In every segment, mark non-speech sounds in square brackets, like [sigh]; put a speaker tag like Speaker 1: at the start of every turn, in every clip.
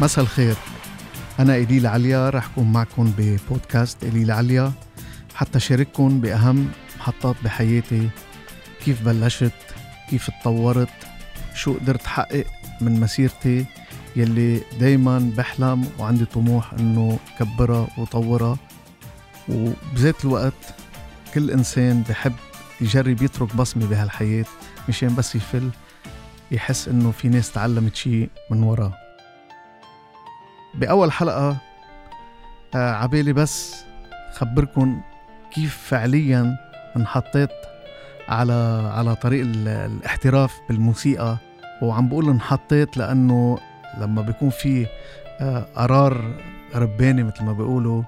Speaker 1: مساء الخير. أنا إليل عليا رح أكون معكم ببودكاست إليل عليا. حتى شارككم بأهم محطات بحياتي. كيف بلشت؟ كيف تطورت؟ شو قدرت حقق من مسيرتي؟ يلي دايما بحلم وعندي طموح إنه كبرها وطورها. وبذات الوقت كل إنسان بحب يجرب يترك بصمة بهالحياة مشان بس يفل يحس إنه في ناس تعلمت شيء من وراه. بأول حلقة آه عبالي بس خبركن كيف فعليا انحطيت على على طريق الاحتراف بالموسيقى. وعم بقول انحطيت لأنه لما بيكون في آه قرار رباني مثل ما بيقولوا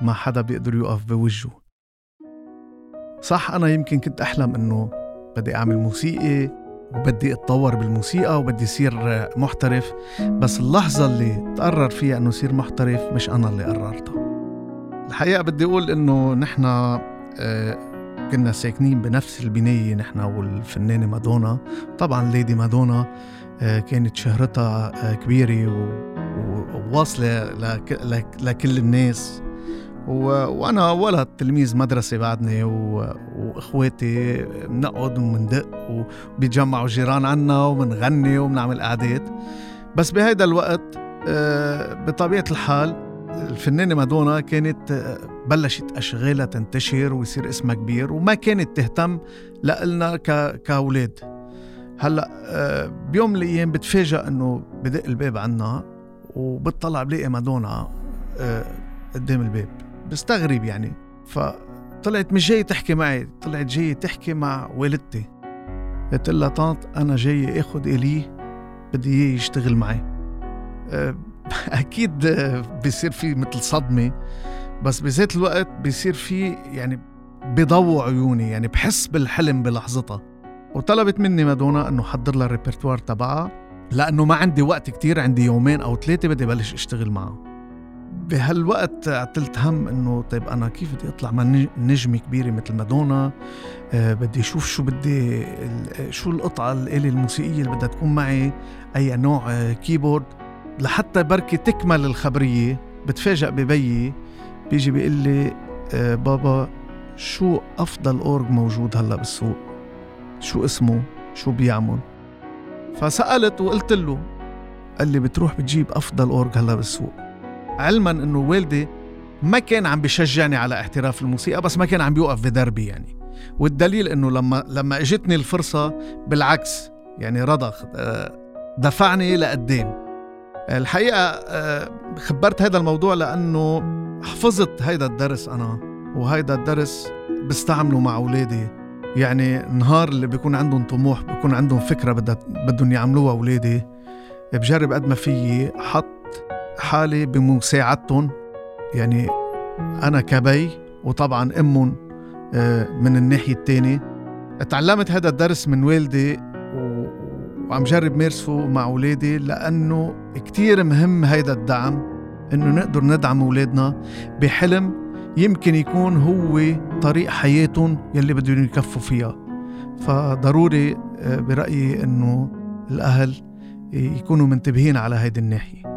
Speaker 1: ما حدا بيقدر يوقف بوجهه. صح أنا يمكن كنت أحلم إنه بدي أعمل موسيقى وبدي أتطور بالموسيقى وبدي يصير محترف بس اللحظة اللي تقرر فيها إنه يصير محترف مش أنا اللي قررتها الحقيقة بدي أقول إنه نحن آه، كنا ساكنين بنفس البناية نحن والفنانة مادونا. طبعا ليدي مادونا آه، كانت شهرتها آه، كبيرة وواصلة لكل الناس. و... وأنا ولد تلميذ مدرسة بعدني و... وإخواتي بنقعد وبندق وبيتجمعوا جيران عنا وبنغني وبنعمل قعدات. بس بهيدا الوقت آه، بطبيعة الحال الفنانة مادونا كانت آه، بلشت أشغالها تنتشر ويصير اسمها كبير وما كانت تهتم لإلنا ك... كأولاد. هلأ آه، بيوم من الأيام بتفاجأ إنه بدق الباب عنا وبتطلع بلاقي مادونا قدام الباب. بستغرب يعني. فطلعت مش جاي تحكي معي طلعت جاي تحكي مع والدتي. قلت لها طانت أنا جاي اخذ إلي بدي إياه يشتغل معي. أه، [laughs] أكيد بيصير في مثل صدمة بس بذات الوقت بيصير في يعني بضوء عيوني يعني بحس بالحلم بلحظتها. وطلبت مني مادونا إنه حضر لها الريperتوار تبعها لأنه ما عندي وقت كتير عندي يومين أو ثلاثة بدي بلش أشتغل معها. بهالوقت عتلت هم إنه طيب أنا كيف بدي أطلع؟ مع نجمة كبيرة مثل مادونا. أه بدي أشوف شو بدي شو القطعة الآلة الموسيقية اللي بدها تكون معي أي نوع أه keyboard. لحتى بركي تكمل الخبرية بتفاجئ ببيي بيجي بيقول لي أه بابا شو أفضل أورج موجود هلأ بالسوق؟ شو اسمه؟ شو بيعمل؟ فسألت وقلت له قال لي بتروح بتجيب أفضل أورج هلأ بالسوق. علما إنه والدي ما كان عم بشجعني على احتراف الموسيقى بس ما كان عم بيوقف بدربي يعني. والدليل إنه لما لما إجتني الفرصة بالعكس يعني رضخ آه، دفعني لقدام الحقيقة آه، خبرت هذا الموضوع لأنه حفظت هيدا الدرس أنا وهيدا الدرس بستعمله مع أولادي. يعني نهار اللي بيكون عندهم طموح بيكون عندهم فكرة بدهم يعملوها أولادي بجرب قد ما فيي حط حالي بمساعدتهم يعني أنا كبي وطبعا أمهم آه، من الناحية التانية. تعلمت هذا الدرس من والدي وعم جرب مارسه مع أولادي لأنه كتير مهم هيدا الدعم إنه نقدر ندعم أولادنا بحلم يمكن يكون هو طريق حياتهم يلي بدهم يكفوا فيها. فضروري آه، برأيي إنه الأهل يكونوا منتبهين على هيدي الناحية.